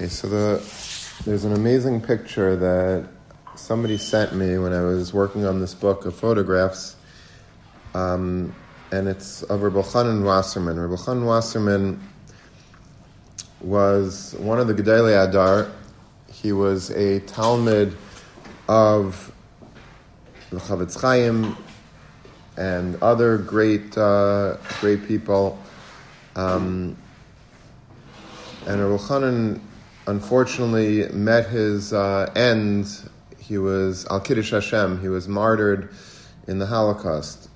Okay, so the there's an amazing picture that somebody sent me when I was working on this book of photographs, um, and it's of Rabbi Chanan Wasserman. Rabbi Chanan Wasserman was one of the Gedolei Hador. He was a Talmid of the Chofetz Chaim and other great uh, great people. Um, and Rabbi Chanan unfortunately met his uh, end. He was Al Kiddush Hashem. He was martyred in the Holocaust,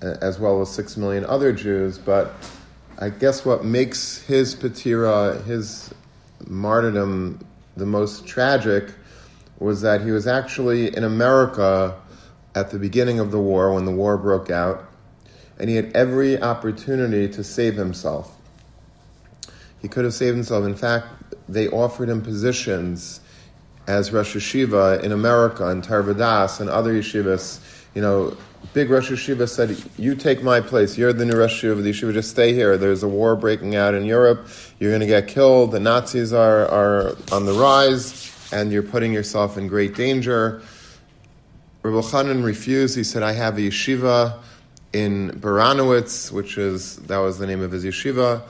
as well as six million other Jews. But I guess what makes his patira, his martyrdom, the most tragic was that he was actually in America at the beginning of the war when the war broke out, and he had every opportunity to save himself. He could have saved himself. In fact, they offered him positions as Rosh Yeshiva in America and Torah Vodaas and other yeshivas. You know, big Rosh Yeshiva said, "You take my place. You're the new Rosh of the yeshiva. Just stay here. There's a war breaking out in Europe. You're going to get killed. The Nazis are are on the rise, and you're putting yourself in great danger." Rabbi Chanan refused. He said, "I have a yeshiva in Baranowitz, which is that was the name of his yeshiva."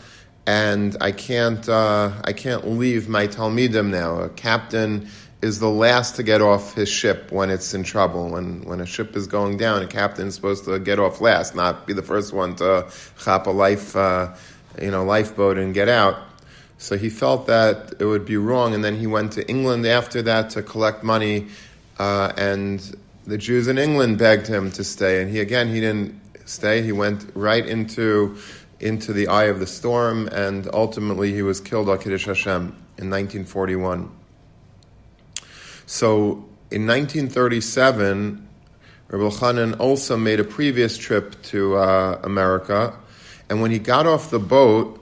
And I can't uh, I can't leave my talmidim now. A captain is the last to get off his ship when it's in trouble. When when a ship is going down, a captain is supposed to get off last, not be the first one to chop a life uh, you know lifeboat and get out. So he felt that it would be wrong, and then he went to England after that to collect money, uh, and the Jews in England begged him to stay, and he again he didn't stay. He went right into into the eye of the storm, and ultimately he was killed al Kiddush Hashem in 1941. So in 1937, Rabbi Chanan also made a previous trip to uh, America, and when he got off the boat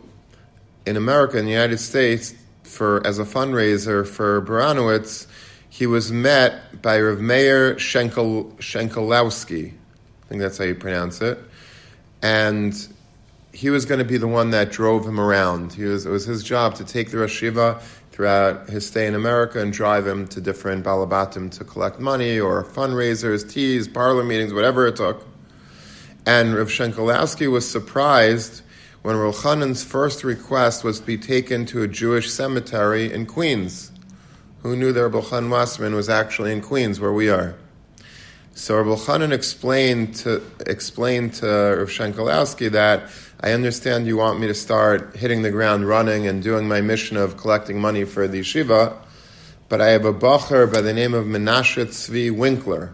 in America, in the United States, for as a fundraiser for Baranowitz, he was met by Rav Meir Schenkel, Schenkelowski. I think that's how you pronounce it. And he was going to be the one that drove him around. He was, it was his job to take the Rosh throughout his stay in America and drive him to different balabatim to collect money or fundraisers, teas, parlor meetings, whatever it took. And Rav Schenkelowski was surprised when Rav Chanan's first request was to be taken to a Jewish cemetery in Queens. Who knew that Chanan Wasserman was actually in Queens, where we are? So Rav Chanan explained to explained to Rav Schenkelowski that I understand you want me to start hitting the ground running and doing my mission of collecting money for the yeshiva, but I have a bacher by the name of Menashe Tzvi Winkler.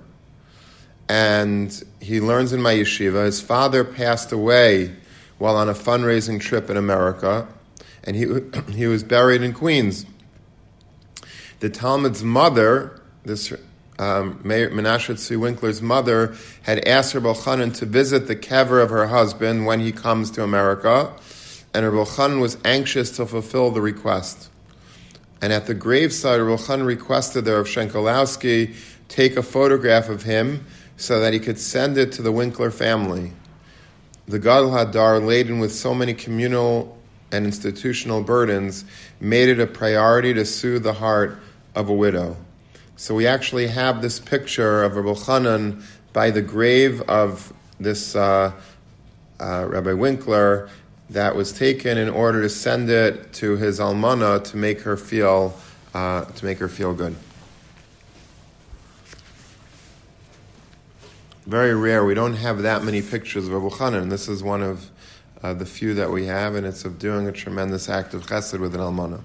And he learns in my yeshiva. His father passed away while on a fundraising trip in America, and he, he was buried in Queens. The Talmud's mother, this um, Menashe Winkler's mother had asked Rabbi Chanan to visit the kever of her husband when he comes to America, and Rabbi Chanan was anxious to fulfill the request. And at the graveside, Rabbi Chanan requested that Rav Schenkelowski take a photograph of him so that he could send it to the Winkler family. The Gadol Hador, laden with so many communal and institutional burdens, made it a priority to soothe the heart of a widow. So we actually have this picture of Rabbi Chanan by the grave of this uh, uh, Rabbi Winkler that was taken in order to send it to his almana to make her feel uh, to make her feel good. Very rare. We don't have that many pictures of Rabbi Chanan. This is one of uh, the few that we have, and it's of doing a tremendous act of chesed with an almana.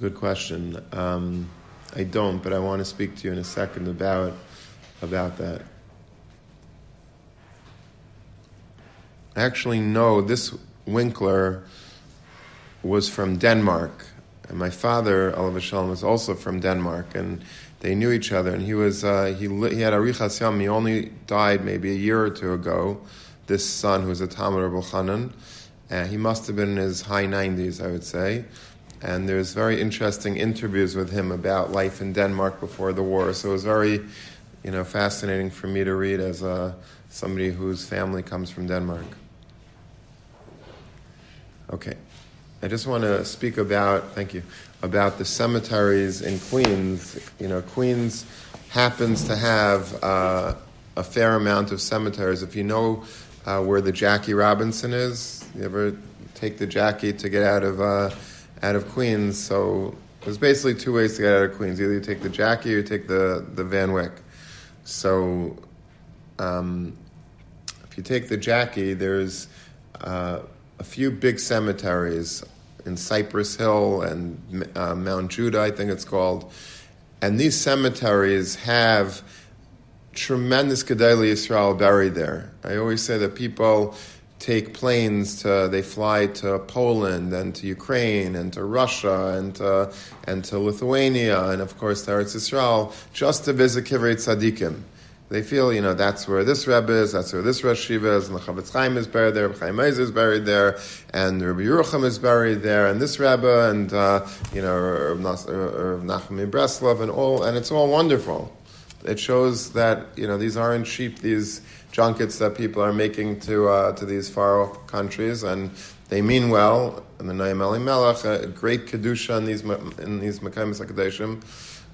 Good question. Um, I don't, but I want to speak to you in a second about about that. Actually, no. This Winkler was from Denmark, and my father, olav hashalom, was also from Denmark, and they knew each other. And he was uh, he he had arichas yam. He only died maybe a year or two ago. This son, who was a Talmud Rabbi Chanan, uh, he must have been in his high nineties, I would say and there's very interesting interviews with him about life in Denmark before the war. So it was very, you know, fascinating for me to read as a, somebody whose family comes from Denmark. Okay. I just want to speak about, thank you, about the cemeteries in Queens. You know, Queens happens to have uh, a fair amount of cemeteries. If you know uh, where the Jackie Robinson is, you ever take the Jackie to get out of uh, out of Queens? So there's basically two ways to get out of Queens: either you take the Jackie or you take the the Van Wyck. So um, if you take the Jackie, there's uh, a few big cemeteries in Cypress Hill and uh, Mount Judah, I think it's called. And these cemeteries have tremendous Gedolei Israel buried there. I always say that people take planes to, they fly to Poland and to Ukraine and to Russia and to, and to Lithuania and of course to Eretz Israel just to visit Kivrei Tzadikim. They feel, you know, that's where this Rebbe is, that's where this Rosh is, and the Chofetz Chaim is buried there, Chaim is buried there, and Rabbi Yerucham is buried there, and this Rebbe, and, uh, you know, Nachman Breslov, and all, and it's all wonderful. It shows that, you know, these aren't cheap, these junkets that people are making to, uh, to these far off countries, and they mean well, and the Noam Elimelech, a great Kedusha in these, in these Mekayim Sakadeshim,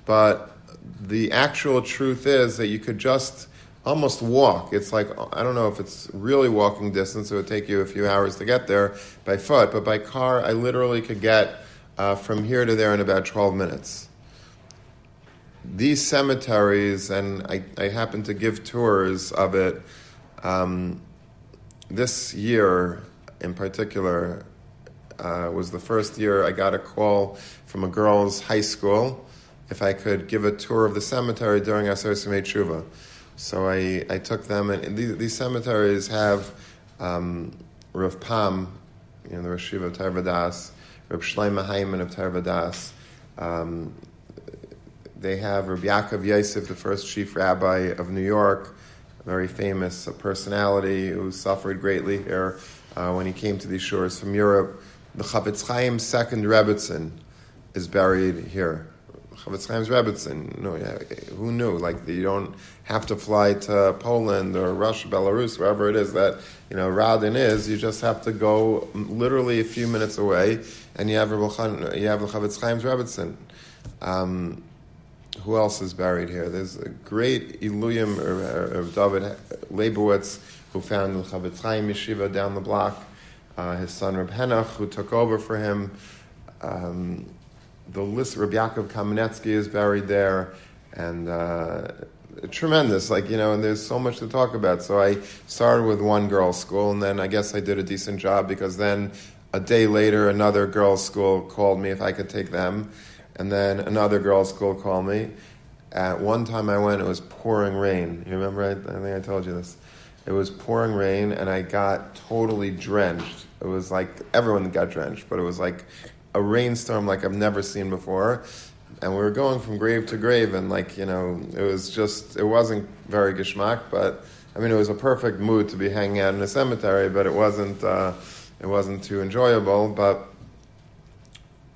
but the actual truth is that you could just almost walk. It's like, I don't know if it's really walking distance, it would take you a few hours to get there by foot, but by car, I literally could get uh, from here to there in about 12 minutes. These cemeteries, and I, I happen to give tours of it um, this year in particular. Uh, was the first year I got a call from a girls' high school if I could give a tour of the cemetery during Asar Simei Tshuva. So I, I took them, and these, these cemeteries have um, Rav Pam, you know, the Rosh of Torah Vodaas, Rav Shlomo Heiman of Torah Vodaas. Um, they have Rabbi Yaakov Yosef, the first chief rabbi of New York, a very famous personality who suffered greatly here uh, when he came to these shores from Europe. The Chofetz Chaim's second Rebbitzin is buried here. Chofetz Chaim's Rebbitzin. No, yeah, who knew? Like you don't have to fly to Poland or Russia, Belarus, wherever it is that you know Radin is. You just have to go literally a few minutes away, and you have you have the Chofetz Chaim's Rebbitzin. Um, who else is buried here? There's a great Iluyim of David Leibowitz, who founded the Chofetz Chaim Yeshiva down the block. Uh, his son Reb Henoch, who took over for him. Um, the list, Reb Yaakov Kamenetsky is buried there, and uh, tremendous. Like you know, and there's so much to talk about. So I started with one girls' school, and then I guess I did a decent job because then a day later, another girls' school called me if I could take them, and then another girls' school called me. At one time I went, it was pouring rain. You remember? I, I think I told you this. It was pouring rain, and I got totally drenched. It was like everyone got drenched, but it was like a rainstorm like I've never seen before. And we were going from grave to grave, and like, you know, it was just, it wasn't very geschmack, but I mean, it was a perfect mood to be hanging out in a cemetery, but it wasn't, uh, it wasn't too enjoyable. But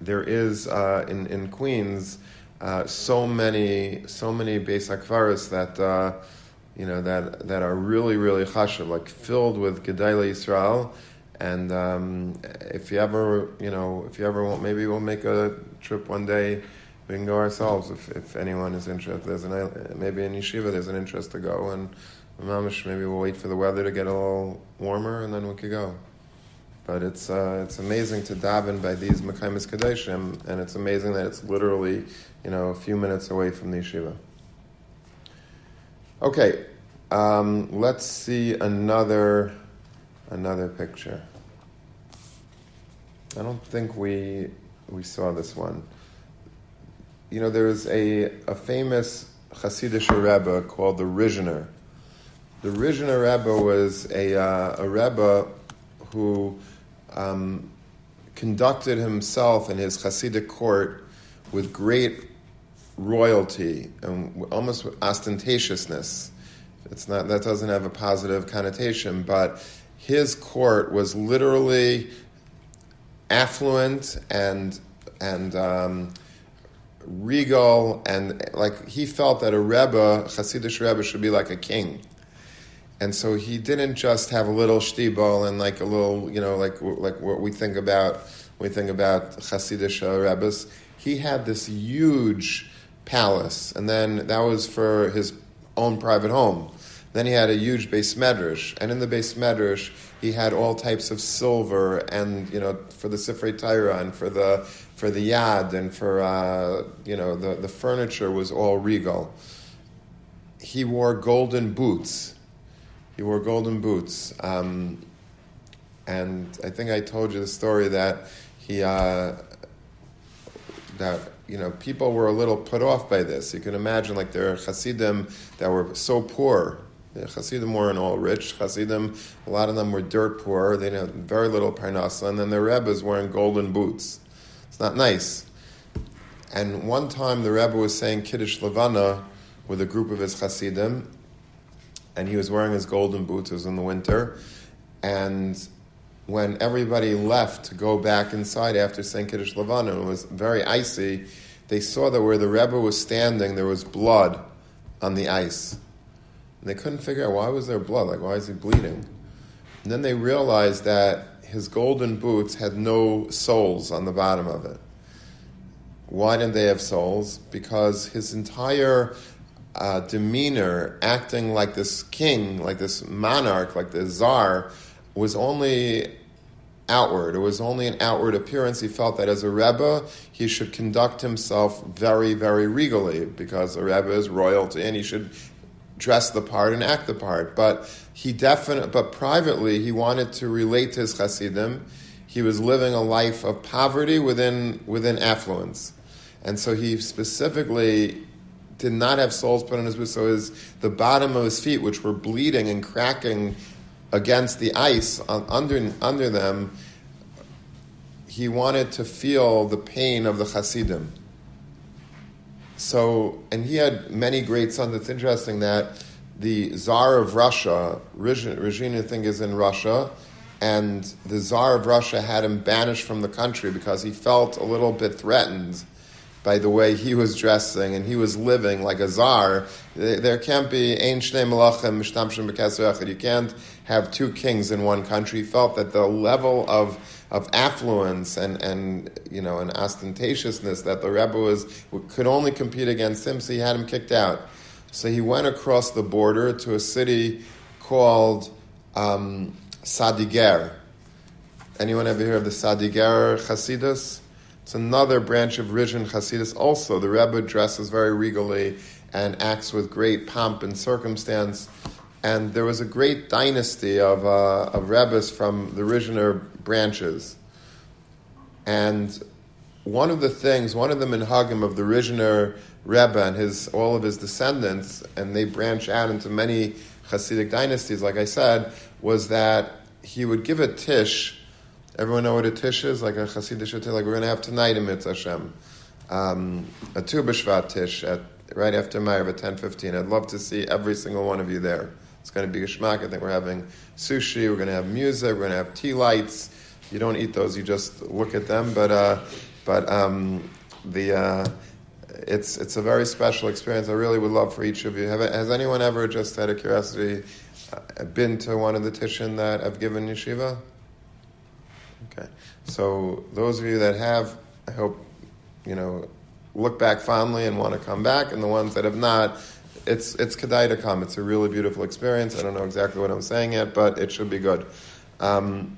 there is, uh, in, in Queens, uh, so many, so many Beis Akvaris that, uh, you know, that, that are really, really chashav, like filled with Gedolei Israel. and um, if you ever, you know, if you ever want, maybe we'll make a trip one day. We can go ourselves if, if anyone is interested. There's an maybe in yeshiva there's an interest to go, and mamish maybe we'll wait for the weather to get a little warmer, and then we could go. But it's uh, it's amazing to daven by these Mekaimis Kadeshim, and it's amazing that it's literally, you know, a few minutes away from the yeshiva. Okay, um, let's see another another picture. I don't think we we saw this one. You know, there's a, a famous Hasidic Rebbe called the Rizhiner. The Rizhiner Rebbe was a, uh, a Rebbe who um, conducted himself and his Hasidic court with great royalty and almost ostentatiousness. It's not that doesn't have a positive connotation, but his court was literally affluent and and um, regal, and like he felt that a rebbe, Hasidic rebbe, should be like a king. And so he didn't just have a little shtibel and like a little, you know, like like what we think about we think about Hasidic Rebbe's. He had this huge palace, and then that was for his own private home. Then he had a huge beis medrash, and in the beis medrash he had all types of silver, and you know, for the Sifrei Torah and for the for the yad and for uh, you know the the furniture was all regal. He wore golden boots. He wore golden boots, um, and I think I told you the story that he uh, that you know, people were a little put off by this. You can imagine, like, there are Hasidim that were so poor. The Hasidim weren't all rich. Hasidim, a lot of them were dirt poor. They had very little parnasa, and then the rebbe Rebbe's wearing golden boots. It's not nice. And one time the Rebbe was saying Kiddush Levana with a group of his Hasidim, and he was wearing his golden boots. It was in the winter, and when everybody left to go back inside after St. Kiddush Levana, it was very icy, they saw that where the Rebbe was standing, there was blood on the ice. And they couldn't figure out why was there blood, like why is he bleeding? And then they realized that his golden boots had no soles on the bottom of it. Why didn't they have soles? Because his entire uh, demeanor, acting like this king, like this monarch, like the czar, was only outward. It was only an outward appearance. He felt that as a Rebbe, he should conduct himself very, very regally because a Rebbe is royalty and he should dress the part and act the part. But he definitely, but privately, he wanted to relate to his Hasidim. He was living a life of poverty within, within affluence. And so he specifically did not have soles put on his boots, so his, the bottom of his feet, which were bleeding and cracking against the ice on, under, under them, he wanted to feel the pain of the Hasidim. So, and he had many great sons. It's interesting that the Tsar of Russia, Regina, I think, is in Russia, and the Tsar of Russia had him banished from the country because he felt a little bit threatened by the way he was dressing and he was living like a czar. There can't be ein shnei malachim You can't have two kings in one country. He felt that the level of of affluence and, and you know and ostentatiousness that the Rebbe was could only compete against him, so he had him kicked out. So he went across the border to a city called um, Sadiger. Anyone ever hear of the Sadiger Hasidus? It's another branch of Rizhin Hasidus. Also, the Rebbe dresses very regally and acts with great pomp and circumstance. And there was a great dynasty of, uh, of Rebbes from the Rizhiner branches. And one of the things, one of the minhagim of the Rizhiner Rebbe and his, all of his descendants, and they branch out into many Hasidic dynasties, like I said, was that he would give a tish. Everyone know what a tish is? Like a Hasidic tish, like we're going to have tonight in Mitzvah Hashem. Um, a Tu B'Shvat tish at, right after Ma'ariv at 10.15. I'd love to see every single one of you there. It's going to be a schmack. I think we're having sushi, we're going to have music, we're going to have tea lights. You don't eat those, you just look at them. But, uh, but um, the, uh, it's, it's a very special experience. I really would love for each of you. Have, has anyone ever, just out of curiosity, uh, been to one of the Tishin that I've given yeshiva? Okay. So those of you that have, I hope, you know, look back fondly and want to come back, and the ones that have not, it's it's kedai to come. It's a really beautiful experience. I don't know exactly what I'm saying yet, but it should be good. Um,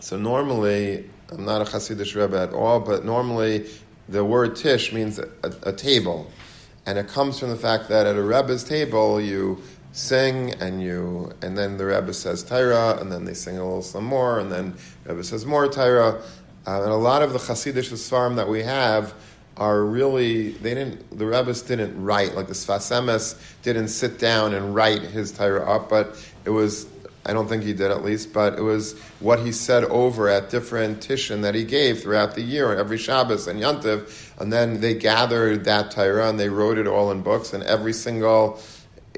so normally, I'm not a Hasidic Rebbe at all, but normally the word tish means a, a, table, and it comes from the fact that at a Rebbe's table you sing and you and then the Rebbe says Torah, and then they sing a little some more, and then the Rebbe says more Torah, uh, and a lot of the Hasidic Sfarim that we have are really they didn't the Rebbe's didn't write like the Sfas Emes didn't sit down and write his Torah up, but it was I don't think he did at least, but it was what he said over at different tishin that he gave throughout the year, every Shabbos and Yantiv, and then they gathered that Torah and they wrote it all in books, and every single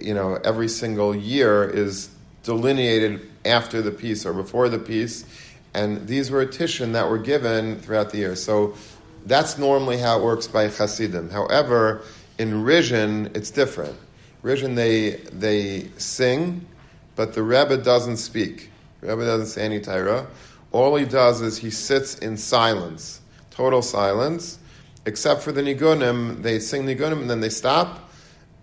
you know every single year is delineated after the piece or before the piece, and these were a tishin that were given throughout the year. So that's normally how it works by Hasidim. However, in Rizhin, it's different. Rizhin, they, they sing, but the Rebbe doesn't speak. The Rebbe doesn't say any Torah. All he does is he sits in silence, total silence, except for the Nigunim. They sing Nigunim and then they stop.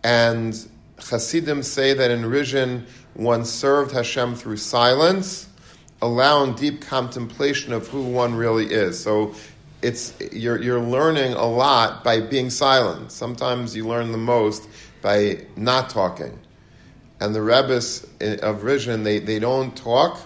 And Hasidim say that in Rizhin, one served Hashem through silence, allowing deep contemplation of who one really is. So it's you're, you're learning a lot by being silent. Sometimes you learn the most by not talking. And the Rebbes eh, of Rizhin, they, they don't talk,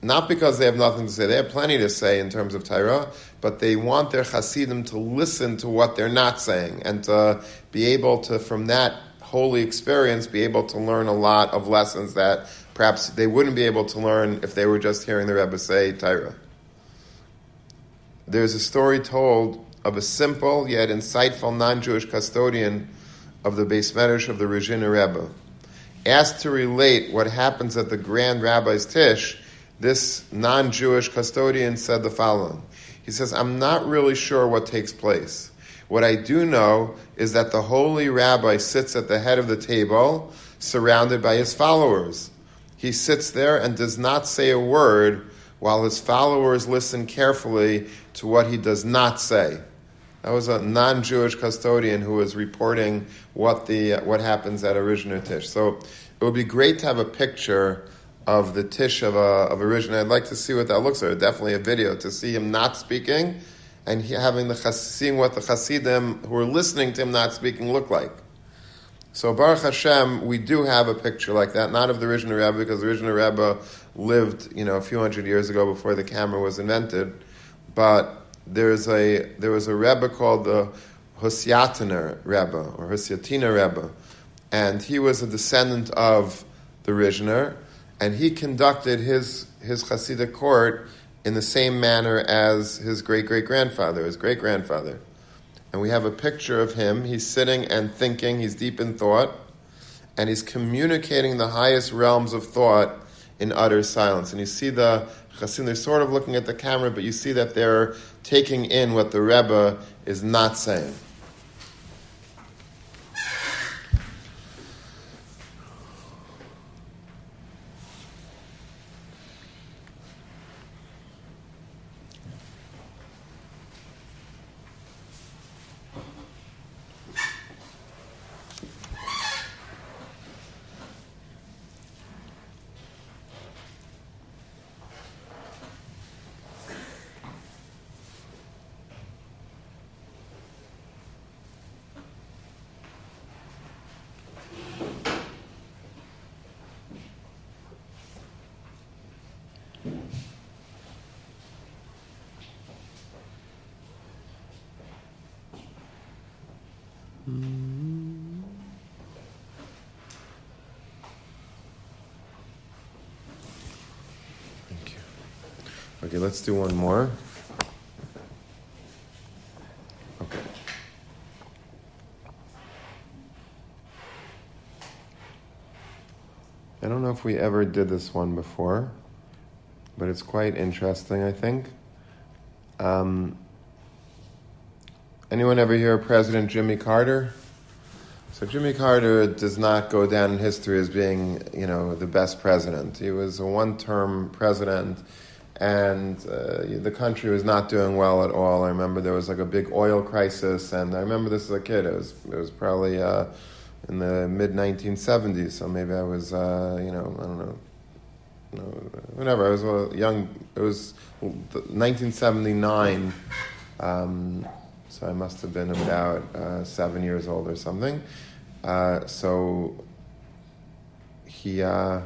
not because they have nothing to say. They have plenty to say in terms of Torah, but they want their Hasidim to listen to what they're not saying and to be able to, from that holy experience, be able to learn a lot of lessons that perhaps they wouldn't be able to learn if they were just hearing the Rebbe say Torah. There's a story told of a simple yet insightful non-Jewish custodian of the Beis Medrash of the Ruzhiner Rebbe. Asked to relate what happens at the Grand Rabbi's Tish, this non-Jewish custodian said the following. He says, I'm not really sure what takes place. What I do know is that the holy rabbi sits at the head of the table, surrounded by his followers. He sits there and does not say a word while his followers listen carefully to what he does not say. That was a non-Jewish custodian who was reporting what the what happens at Rizhin Tish. So it would be great to have a picture of the Tish of a of Rizhin. I'd like to see what that looks like. Definitely a video to see him not speaking and he, having the seeing what the chassidim who are listening to him not speaking look like. So Baruch Hashem, we do have a picture like that, not of the Rizhin Rebbe, because the Rizhin Rebbe lived, you know, a few hundred years ago before the camera was invented, but there's a there was a Rebbe called the Husyatiner Rebbe or Husyatina Rebbe, and he was a descendant of the Rizhiner, and he conducted his his Hasidic court in the same manner as his great great grandfather, his great grandfather. And we have a picture of him. He's sitting and thinking, he's deep in thought, and he's communicating the highest realms of thought in utter silence. And you see the Chassidim, they're sort of looking at the camera, but you see that they're taking in what the Rebbe is not saying. Okay, let's do one more. Okay. I don't know if we ever did this one before, but it's quite interesting, I think. Um, Anyone ever hear of President Jimmy Carter? So Jimmy Carter does not go down in history as being, you know, the best president. He was a one-term president, and uh, the country was not doing well at all. I remember there was like a big oil crisis, and I remember this as a kid. It was it was probably uh, in the mid 1970s, so maybe I was, uh, you know, I don't know. You whenever I was a young, it was 1979. Um, so I must have been about uh, seven years old or something. Uh, so he uh,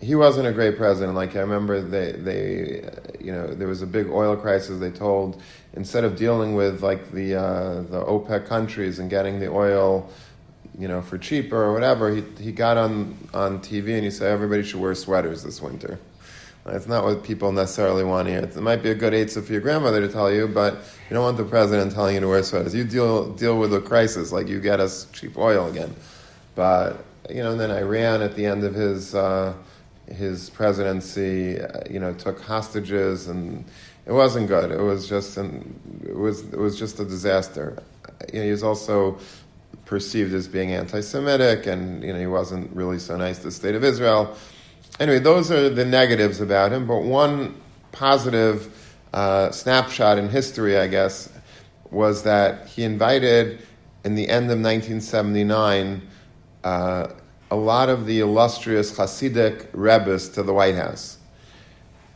he wasn't a great president. Like I remember, they they you know there was a big oil crisis. They told instead of dealing with like the uh, the OPEC countries and getting the oil. You know, for cheaper or whatever, he, he got on, on TV and he said everybody should wear sweaters this winter. It's not what people necessarily want to hear. It might be a good answer for your grandmother to tell you, but you don't want the president telling you to wear sweaters. You deal deal with a crisis, like you get us cheap oil again. But you know, and then Iran at the end of his uh, his presidency, uh, you know, took hostages, and it wasn't good. It was just an, it was it was just a disaster. You know, he was also perceived as being anti-Semitic, and you know he wasn't really so nice to the state of Israel. Anyway, those are the negatives about him. But one positive uh, snapshot in history, I guess, was that he invited in the end of 1979 uh, a lot of the illustrious Hasidic rebbes to the White House,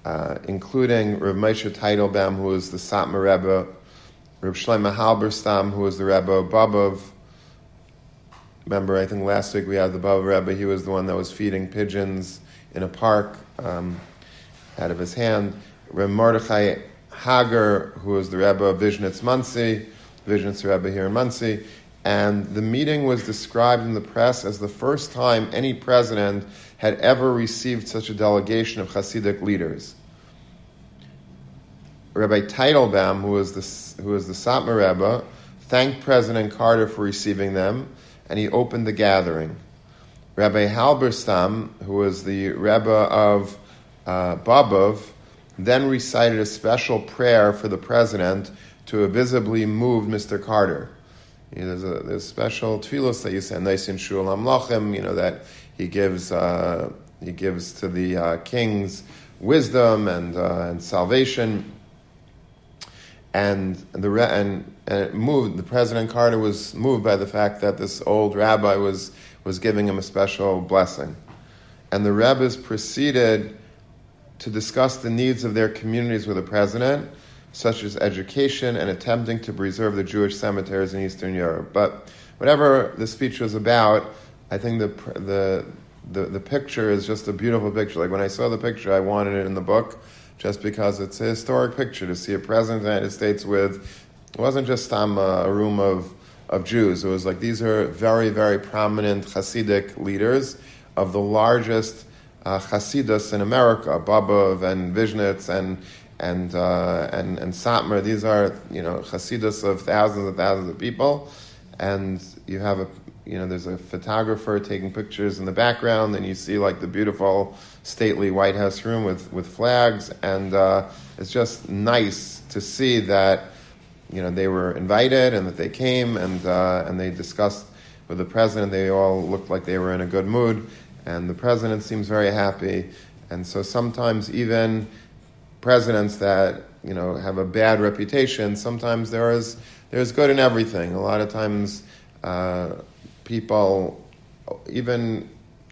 uh, including Rav Moshe Teitelbaum, who was the Satmar Rebbe, Rav Shlomo Halberstam, who was the Rebbe of Bobov. Remember, I think last week we had the Bobov Rebbe. He was the one that was feeding pigeons in a park um, out of his hand. Rav Mordechai Hager, who was the Rebbe of Vizhnitz Monsey, Vizhnitz Rebbe here in Monsey, and the meeting was described in the press as the first time any president had ever received such a delegation of Hasidic leaders. Rabbi Teitelbaum, who was the, who was the Satmar Rebbe, thanked President Carter for receiving them, and he opened the gathering. Rabbi Halberstam, who was the Rebbe of uh, Bobov, then recited a special prayer for the president to visibly moved Mr. Carter. You know, there's a there's special tefillos that you say, Naisin Shul Amlachim, you know, that he gives uh, he gives to the uh, kings wisdom and uh, and salvation. And the and, and it moved. The President Carter was moved by the fact that this old rabbi was was giving him a special blessing, and the rabbis proceeded to discuss the needs of their communities with the president, such as education and attempting to preserve the Jewish cemeteries in Eastern Europe. But whatever the speech was about, I think the, the, the, the picture is just a beautiful picture. Like when I saw the picture, I wanted it in the book just because it's a historic picture to see a president of the United States with, it wasn't just um, a room of, of Jews. It was like these are very, very prominent Hasidic leaders of the largest uh, Hasidus in America, Bobov and Vizhnitz and and uh, and and Satmar. These are you know Hasidus of thousands and thousands of people, and you have a you know there's a photographer taking pictures in the background, and you see like the beautiful stately White House room with with flags, and uh, it's just nice to see that you know they were invited and that they came and uh, and they discussed with the president. They all looked like they were in a good mood and the president seems very happy. And so sometimes even presidents that you know have a bad reputation, sometimes there is there's good in everything. A lot of times, uh, people, even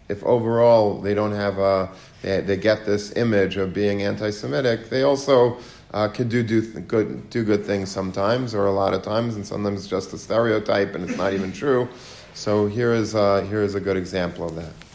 if overall they don't have a, they, they get this image of being anti-Semitic, they also uh, can do do th- good do good things sometimes, or a lot of times, and sometimes it's just a stereotype and it's not even true. So here is here is a good example of that.